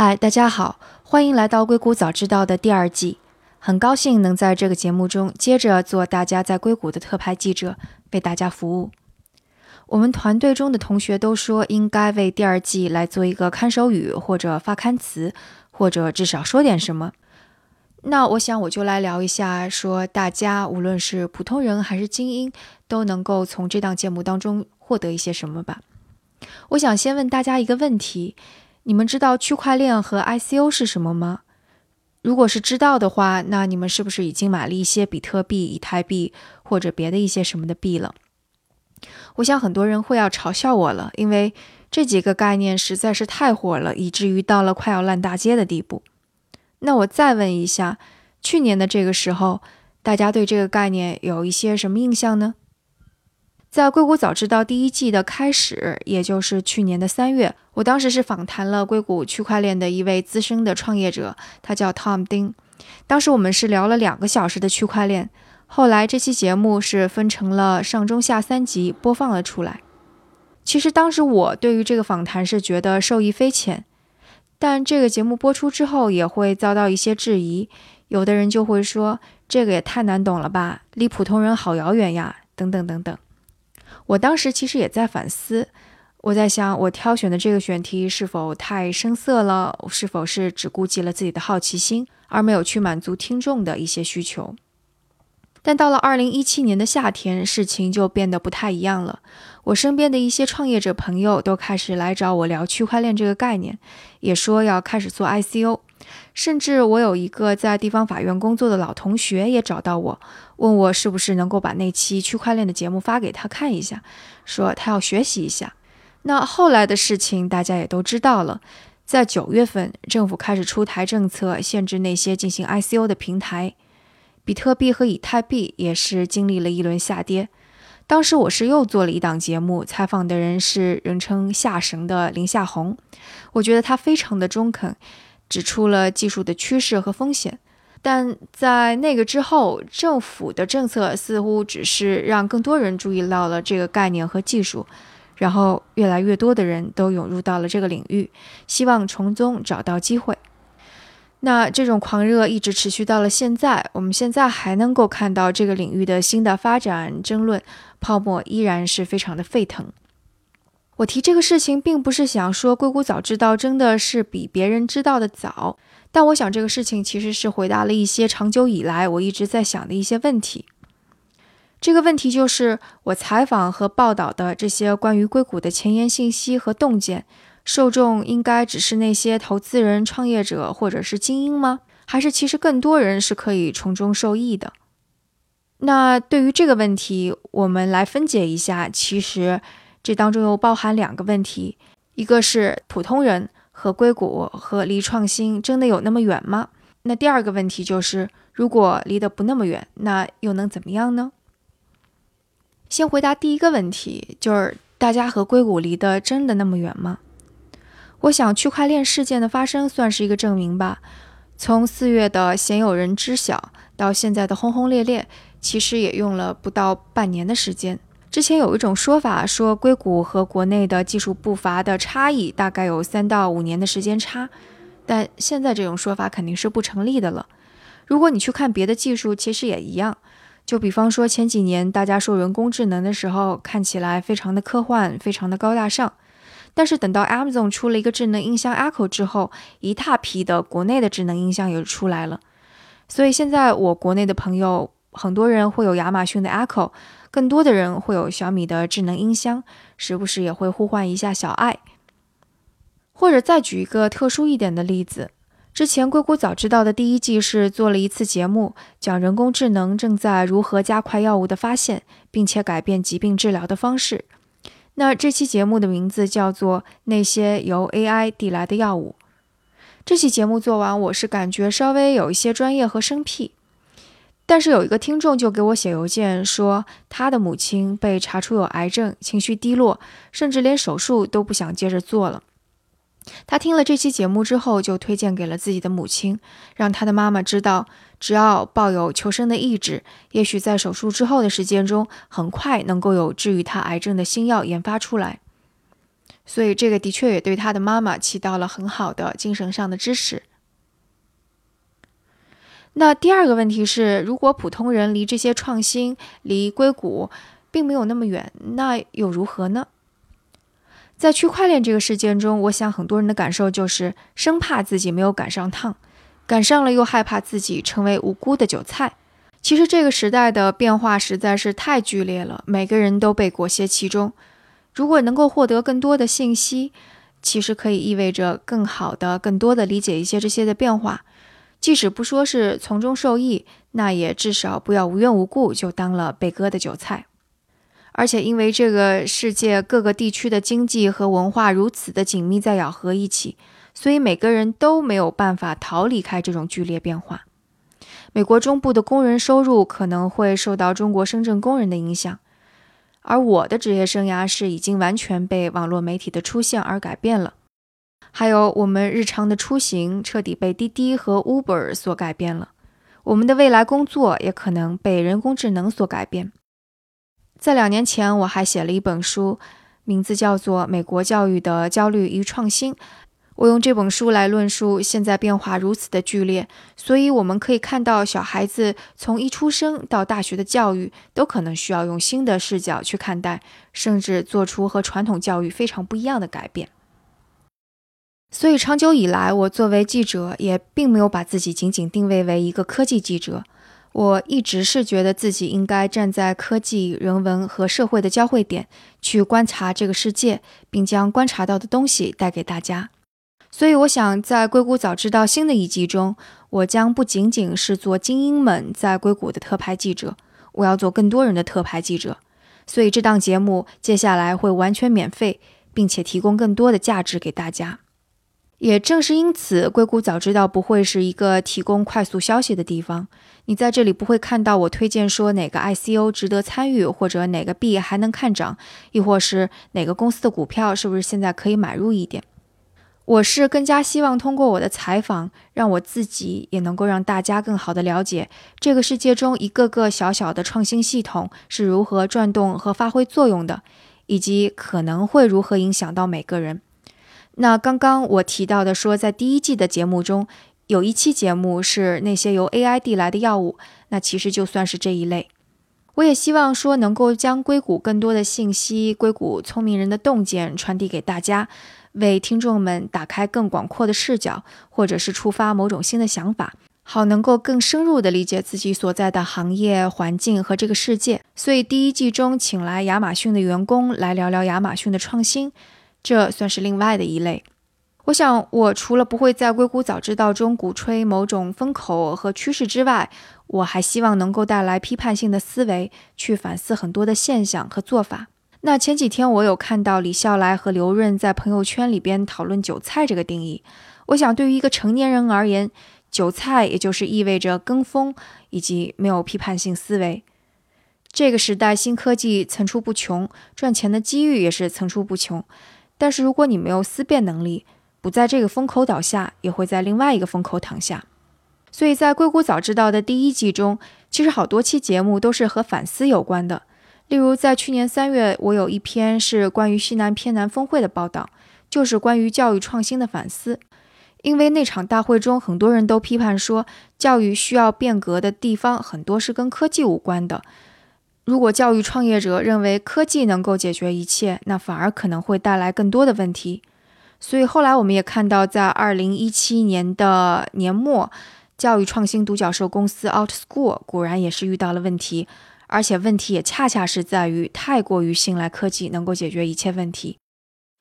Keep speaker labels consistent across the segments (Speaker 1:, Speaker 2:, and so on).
Speaker 1: 嗨，大家好，欢迎来到《硅谷早知道》的第二季。很高兴能在这个节目中接着做大家在硅谷的特派记者，为大家服务。我们团队中的同学都说，应该为第二季来做一个看守语，或者发刊词，或者至少说点什么。那我想，我就来聊一下，说大家无论是普通人还是精英，都能够从这档节目当中获得一些什么吧。我想先问大家一个问题。你们知道区块链和 ICO 是什么吗？如果是知道的话，那你们是不是已经买了一些比特币、以太币或者别的一些什么的币了？我想很多人会要嘲笑我了，因为这几个概念实在是太火了，以至于到了快要烂大街的地步。那我再问一下，去年的这个时候，大家对这个概念有一些什么印象呢？在硅谷早知道第一季的开始，也就是去年的三月，我当时是访谈了硅谷区块链的一位资深的创业者，他叫 Tom 丁。当时我们是聊了两个小时的区块链。后来这期节目是分成了上中下三集播放了出来。其实当时我对于这个访谈是觉得受益匪浅，但这个节目播出之后也会遭到一些质疑，有的人就会说这个也太难懂了吧，离普通人好遥远呀，等等等等。我当时其实也在反思，我在想，我挑选的这个选题是否太生涩了？是否是只顾及了自己的好奇心，而没有去满足听众的一些需求？但到了二零一七年的夏天，事情就变得不太一样了。我身边的一些创业者朋友都开始来找我聊区块链这个概念，也说要开始做 ICO。甚至我有一个在地方法院工作的老同学也找到我，问我是不是能够把那期区块链的节目发给他看一下，说他要学习一下。那后来的事情大家也都知道了，在九月份，政府开始出台政策，限制那些进行 ICO 的平台，比特币和以太币也是经历了一轮下跌。当时我是又做了一档节目，采访的人是人称“下神”的林夏红，我觉得他非常的中肯。指出了技术的趋势和风险，但在那个之后，政府的政策似乎只是让更多人注意到了这个概念和技术，然后越来越多的人都涌入到了这个领域，希望从中找到机会。那这种狂热一直持续到了现在，我们现在还能够看到这个领域的新的发展争论，泡沫依然是非常的沸腾。我提这个事情，并不是想说硅谷早知道真的是比别人知道的早，但我想这个事情其实是回答了一些长久以来我一直在想的一些问题。这个问题就是，我采访和报道的这些关于硅谷的前沿信息和洞见，受众应该只是那些投资人、创业者或者是精英吗？还是其实更多人是可以从中受益的？那对于这个问题，我们来分解一下，其实。这当中又包含两个问题，一个是普通人和硅谷和离创新真的有那么远吗？那第二个问题就是，如果离得不那么远，那又能怎么样呢？先回答第一个问题，就是大家和硅谷离得真的那么远吗？我想区块链事件的发生算是一个证明吧。从四月的鲜有人知晓到现在的轰轰烈烈，其实也用了不到半年的时间。之前有一种说法，说硅谷和国内的技术步伐的差异大概有三到五年的时间差，但现在这种说法肯定是不成立的了。如果你去看别的技术，其实也一样。就比方说前几年大家说人工智能的时候，看起来非常的科幻，非常的高大上，但是等到 Amazon 出了一个智能音箱 Echo 之后，一大批的国内的智能音箱也出来了。所以现在我国内的朋友很多人会有亚马逊的 Echo。更多的人会有小米的智能音箱，时不时也会呼唤一下小爱。或者再举一个特殊一点的例子，之前硅谷早知道的第一季是做了一次节目，讲人工智能正在如何加快药物的发现，并且改变疾病治疗的方式。那这期节目的名字叫做《那些由 AI 递来的药物》。这期节目做完，我是感觉稍微有一些专业和生僻。但是有一个听众就给我写邮件说，他的母亲被查出有癌症，情绪低落，甚至连手术都不想接着做了。他听了这期节目之后，就推荐给了自己的母亲，让他的妈妈知道，只要抱有求生的意志，也许在手术之后的时间中，很快能够有治愈他癌症的新药研发出来。所以这个的确也对他的妈妈起到了很好的精神上的支持。那第二个问题是，如果普通人离这些创新、离硅谷并没有那么远，那又如何呢？在区块链这个事件中，我想很多人的感受就是生怕自己没有赶上趟，赶上了又害怕自己成为无辜的韭菜。其实这个时代的变化实在是太剧烈了，每个人都被裹挟其中。如果能够获得更多的信息，其实可以意味着更好的、更多的理解一些这些的变化。即使不说是从中受益，那也至少不要无缘无故就当了被割的韭菜。而且，因为这个世界各个地区的经济和文化如此的紧密在咬合一起，所以每个人都没有办法逃离开这种剧烈变化。美国中部的工人收入可能会受到中国深圳工人的影响，而我的职业生涯是已经完全被网络媒体的出现而改变了。还有，我们日常的出行彻底被滴滴和 Uber 所改变了，我们的未来工作也可能被人工智能所改变。在两年前，我还写了一本书，名字叫做《美国教育的焦虑与创新》。我用这本书来论述现在变化如此的剧烈，所以我们可以看到，小孩子从一出生到大学的教育，都可能需要用新的视角去看待，甚至做出和传统教育非常不一样的改变。所以，长久以来，我作为记者，也并没有把自己仅仅定位为一个科技记者。我一直是觉得自己应该站在科技、人文和社会的交汇点，去观察这个世界，并将观察到的东西带给大家。所以，我想在《硅谷早知道》新的一季中，我将不仅仅是做精英们在硅谷的特派记者，我要做更多人的特派记者。所以，这档节目接下来会完全免费，并且提供更多的价值给大家。也正是因此，硅谷早知道不会是一个提供快速消息的地方。你在这里不会看到我推荐说哪个 ICO 值得参与，或者哪个币还能看涨，亦或是哪个公司的股票是不是现在可以买入一点。我是更加希望通过我的采访，让我自己也能够让大家更好的了解这个世界中一个个小小的创新系统是如何转动和发挥作用的，以及可能会如何影响到每个人。那刚刚我提到的说，在第一季的节目中，有一期节目是那些由 AI 递来的药物，那其实就算是这一类。我也希望说，能够将硅谷更多的信息、硅谷聪明人的洞见传递给大家，为听众们打开更广阔的视角，或者是触发某种新的想法，好能够更深入的理解自己所在的行业环境和这个世界。所以第一季中请来亚马逊的员工来聊聊亚马逊的创新。这算是另外的一类。我想，我除了不会在硅谷早知道中鼓吹某种风口和趋势之外，我还希望能够带来批判性的思维，去反思很多的现象和做法。那前几天我有看到李笑来和刘润在朋友圈里边讨论“韭菜”这个定义。我想，对于一个成年人而言，韭菜也就是意味着跟风以及没有批判性思维。这个时代，新科技层出不穷，赚钱的机遇也是层出不穷。但是如果你没有思辨能力，不在这个风口倒下，也会在另外一个风口躺下。所以在《硅谷早知道》的第一季中，其实好多期节目都是和反思有关的。例如，在去年三月，我有一篇是关于西南偏南峰会的报道，就是关于教育创新的反思。因为那场大会中，很多人都批判说，教育需要变革的地方很多是跟科技无关的。如果教育创业者认为科技能够解决一切，那反而可能会带来更多的问题。所以后来我们也看到，在二零一七年的年末，教育创新独角兽公司 OutSchool 果然也是遇到了问题，而且问题也恰恰是在于太过于信赖科技能够解决一切问题。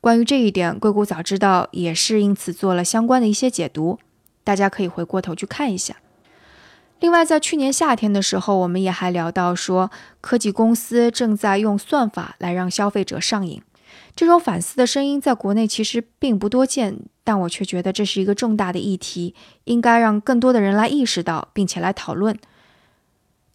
Speaker 1: 关于这一点，硅谷早知道也是因此做了相关的一些解读，大家可以回过头去看一下。另外，在去年夏天的时候，我们也还聊到说，科技公司正在用算法来让消费者上瘾。这种反思的声音在国内其实并不多见，但我却觉得这是一个重大的议题，应该让更多的人来意识到，并且来讨论。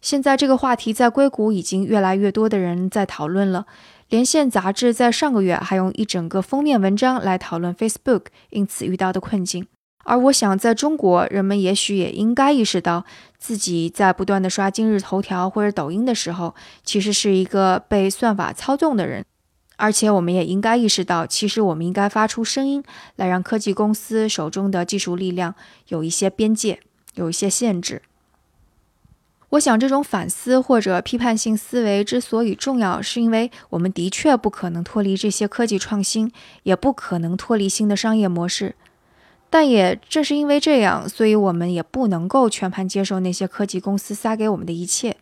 Speaker 1: 现在这个话题在硅谷已经越来越多的人在讨论了。连线杂志在上个月还用一整个封面文章来讨论 Facebook 因此遇到的困境。而我想，在中国，人们也许也应该意识到，自己在不断的刷今日头条或者抖音的时候，其实是一个被算法操纵的人，而且我们也应该意识到，其实我们应该发出声音，来让科技公司手中的技术力量有一些边界，有一些限制。我想，这种反思或者批判性思维之所以重要，是因为我们的确不可能脱离这些科技创新，也不可能脱离新的商业模式。但也正是因为这样，所以我们也不能够全盘接受那些科技公司撒给我们的一切。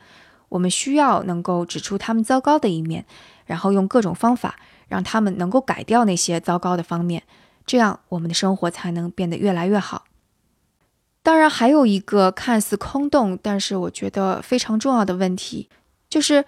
Speaker 1: 我们需要能够指出他们糟糕的一面，然后用各种方法让他们能够改掉那些糟糕的方面，这样我们的生活才能变得越来越好。当然，还有一个看似空洞，但是我觉得非常重要的问题，就是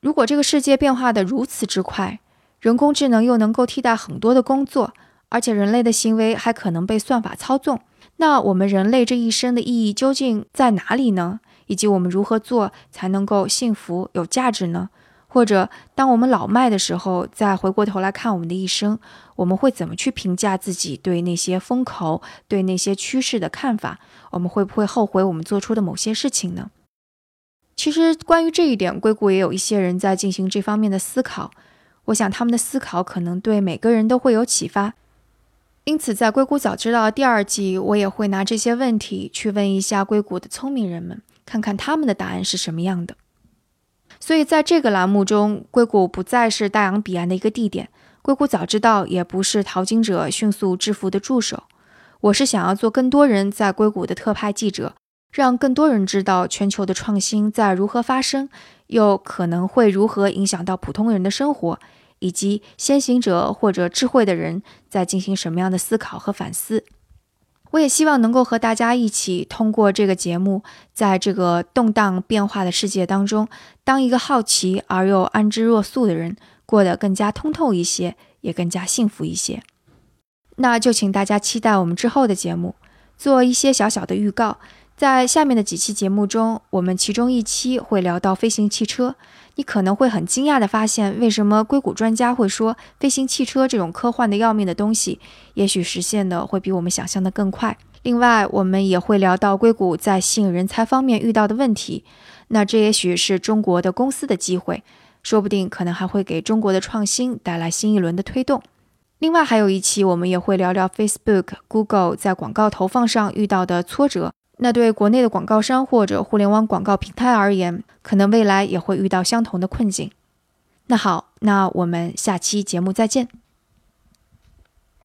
Speaker 1: 如果这个世界变化的如此之快，人工智能又能够替代很多的工作，而且人类的行为还可能被算法操纵，那我们人类这一生的意义究竟在哪里呢？以及我们如何做才能够幸福有价值呢？或者，当我们老迈的时候，再回过头来看我们的一生，我们会怎么去评价自己对那些风口、对那些趋势的看法？我们会不会后悔我们做出的某些事情呢？其实，关于这一点，硅谷也有一些人在进行这方面的思考。我想，他们的思考可能对每个人都会有启发。因此，在《硅谷早知道》第二季，我也会拿这些问题去问一下硅谷的聪明人们，看看他们的答案是什么样的。所以，在这个栏目中，硅谷不再是大洋彼岸的一个地点，硅谷早知道也不是淘金者迅速致富的助手。我是想要做更多人在硅谷的特派记者，让更多人知道全球的创新在如何发生，又可能会如何影响到普通人的生活，以及先行者或者智慧的人在进行什么样的思考和反思。我也希望能够和大家一起通过这个节目，在这个动荡变化的世界当中，当一个好奇而又安之若素的人，过得更加通透一些，也更加幸福一些。那就请大家期待我们之后的节目，做一些小小的预告。在下面的几期节目中，我们其中一期会聊到飞行汽车。你可能会很惊讶地发现，为什么硅谷专家会说飞行汽车这种科幻的要命的东西，也许实现的会比我们想象的更快。另外，我们也会聊到硅谷在吸引人才方面遇到的问题。那这也许是中国的公司的机会，说不定可能还会给中国的创新带来新一轮的推动。另外，还有一期我们也会聊聊 Facebook、Google 在广告投放上遇到的挫折。那对国内的广告商或者互联网广告平台而言，可能未来也会遇到相同的困境。那好，那我们下期节目再见。